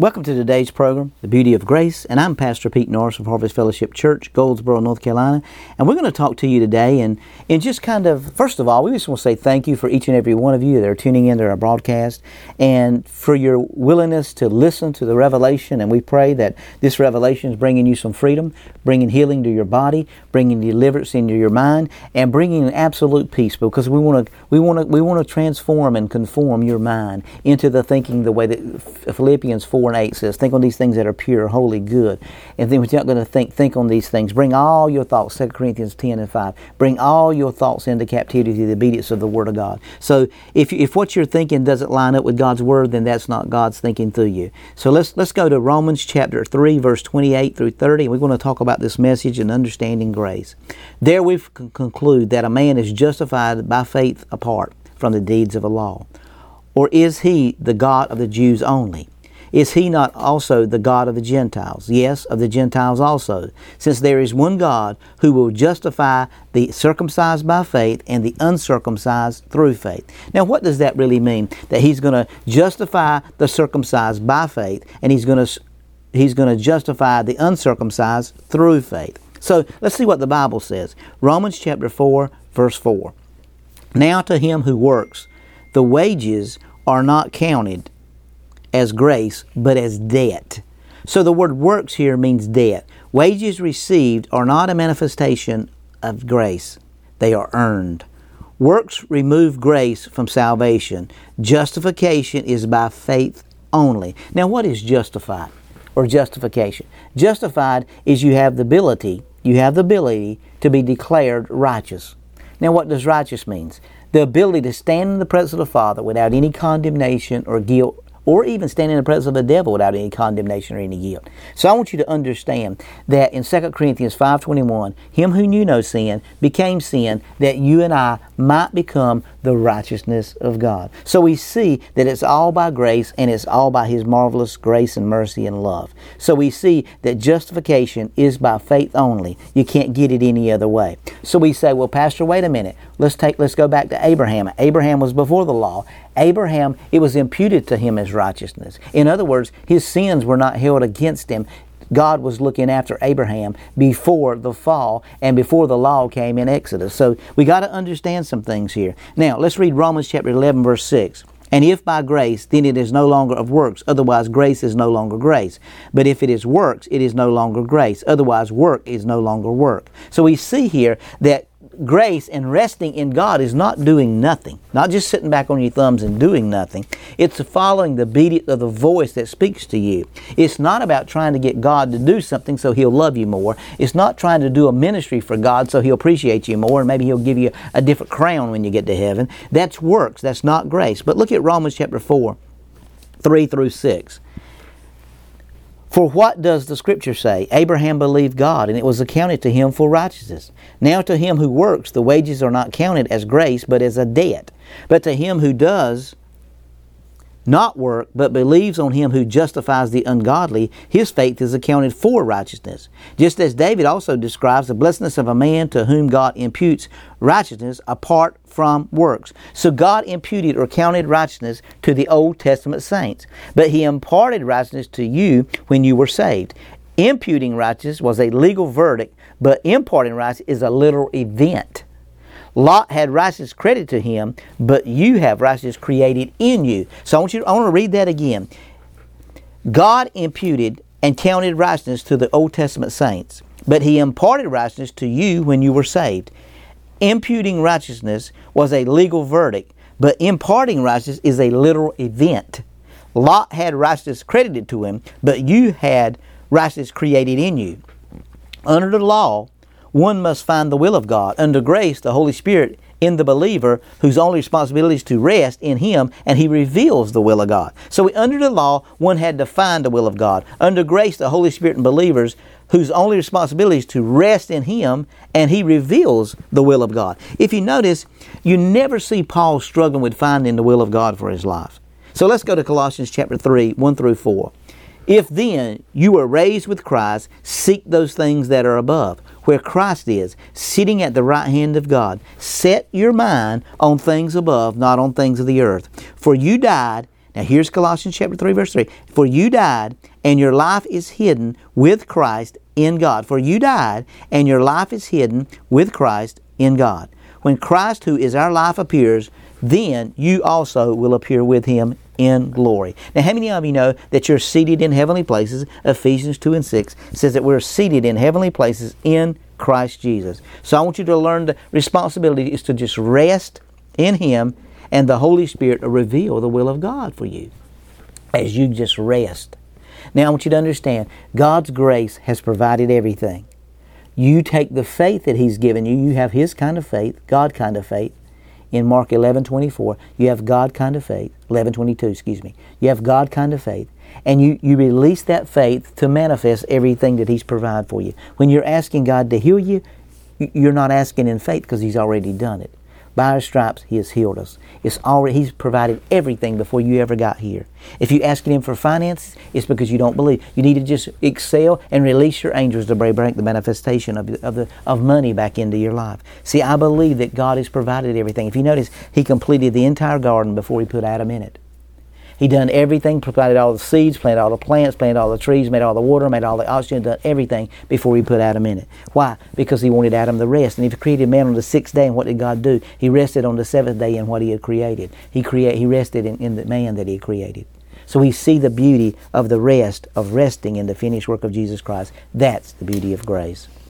Welcome to today's program, The Beauty of Grace, and I'm Pastor Pete Norris of Harvest Fellowship Church, Goldsboro, North Carolina, and we're going to talk to you today and, and just kind of, first of all, we just want to say thank you for each and every one of you that are tuning in to our broadcast and for your willingness to listen to the revelation, and we pray that this revelation is bringing you some freedom, bringing healing to your body, bringing deliverance into your mind, and bringing absolute peace because we want to, we want to, we want to transform and conform your mind into the thinking the way that Philippians 4 4 and 8 says, Think on these things that are pure, holy, good. And then when you're not going to think, think on these things. Bring all your thoughts, 2 Corinthians 10 and 5. Bring all your thoughts into captivity to the obedience of the Word of God. So if, if what you're thinking doesn't line up with God's Word, then that's not God's thinking through you. So let's, let's go to Romans chapter 3, verse 28 through 30. We're going to talk about this message and understanding grace. There we conclude that a man is justified by faith apart from the deeds of the law. Or is he the God of the Jews only? Is he not also the God of the Gentiles? Yes, of the Gentiles also, since there is one God who will justify the circumcised by faith and the uncircumcised through faith. Now, what does that really mean? That he's going to justify the circumcised by faith and he's going to he's going to justify the uncircumcised through faith. So, let's see what the Bible says. Romans chapter 4, verse 4. Now to him who works, the wages are not counted as grace, but as debt. So the word works here means debt. Wages received are not a manifestation of grace, they are earned. Works remove grace from salvation. Justification is by faith only. Now, what is justified or justification? Justified is you have the ability, you have the ability to be declared righteous. Now, what does righteous means? The ability to stand in the presence of the Father without any condemnation or guilt or even stand in the presence of the devil without any condemnation or any guilt. So I want you to understand that in 2 Corinthians 5.21, him who knew no sin became sin that you and I might become the righteousness of God. So we see that it's all by grace and it's all by his marvelous grace and mercy and love. So we see that justification is by faith only. You can't get it any other way. So we say, well, Pastor, wait a minute. Let's take let's go back to Abraham. Abraham was before the law. Abraham, it was imputed to him as righteousness. In other words, his sins were not held against him. God was looking after Abraham before the fall and before the law came in Exodus. So we got to understand some things here. Now, let's read Romans chapter 11, verse 6. And if by grace, then it is no longer of works. Otherwise, grace is no longer grace. But if it is works, it is no longer grace. Otherwise, work is no longer work. So we see here that grace and resting in God is not doing nothing, not just sitting back on your thumbs and doing nothing. It's following the beat of the voice that speaks to you. It's not about trying to get God to do something so He'll love you more. It's not trying to do a ministry for God so He'll appreciate you more and maybe He'll give you a different crown when you get to heaven. That's works, that's not grace. But look at Romans chapter 4, 3 through 6. For what does the Scripture say? Abraham believed God, and it was accounted to him for righteousness. Now to him who works, the wages are not counted as grace, but as a debt. But to him who does not work, but believes on him who justifies the ungodly, his faith is accounted for righteousness. Just as David also describes the blessedness of a man to whom God imputes righteousness apart from works. So God imputed or counted righteousness to the Old Testament saints, but he imparted righteousness to you when you were saved. Imputing righteousness was a legal verdict, but imparting righteousness is a literal event. Lot had righteousness credited to him, but you have righteousness created in you. So I want you I want to read that again. God imputed and counted righteousness to the Old Testament saints, but he imparted righteousness to you when you were saved. Imputing righteousness was a legal verdict, but imparting righteousness is a literal event. Lot had righteousness credited to him, but you had righteousness created in you. Under the law, one must find the will of God. Under grace, the Holy Spirit in the believer, whose only responsibility is to rest in Him, and He reveals the will of God. So, under the law, one had to find the will of God. Under grace, the Holy Spirit in believers, whose only responsibility is to rest in Him, and He reveals the will of God. If you notice, you never see Paul struggling with finding the will of God for his life. So, let's go to Colossians chapter 3, 1 through 4. If then you were raised with Christ, seek those things that are above where Christ is, sitting at the right hand of God. Set your mind on things above, not on things of the earth. For you died, Now here's Colossians chapter 3 verse 3. For you died and your life is hidden with Christ in God. For you died and your life is hidden with Christ in God. When Christ who is our life appears, then you also will appear with him in glory. Now, how many of you know that you're seated in heavenly places? Ephesians 2 and 6 says that we're seated in heavenly places in Christ Jesus. So I want you to learn the responsibility is to just rest in Him and the Holy Spirit will reveal the will of God for you as you just rest. Now I want you to understand God's grace has provided everything. You take the faith that He's given you, you have His kind of faith, God kind of faith, in Mark 11 24. You have God kind of faith. 11 22, excuse me. You have God kind of faith. And you, you release that faith to manifest everything that He's provided for you. When you're asking God to heal you, you're not asking in faith because He's already done it. By His stripes, He has healed us. It's already He's provided everything before you ever got here. If you're asking Him for finances, it's because you don't believe. You need to just excel and release your angels to bring the manifestation of, of, the, of money back into your life. See, I believe that God has provided everything. If you notice, He completed the entire garden before He put Adam in it. He done everything, provided all the seeds, planted all the plants, planted all the trees, made all the water, made all the oxygen, done everything before he put Adam in it. Why? Because he wanted Adam to rest. And he created man on the sixth day, and what did God do? He rested on the seventh day in what he had created. He create, he rested in, in the man that he had created. So we see the beauty of the rest, of resting in the finished work of Jesus Christ. That's the beauty of grace.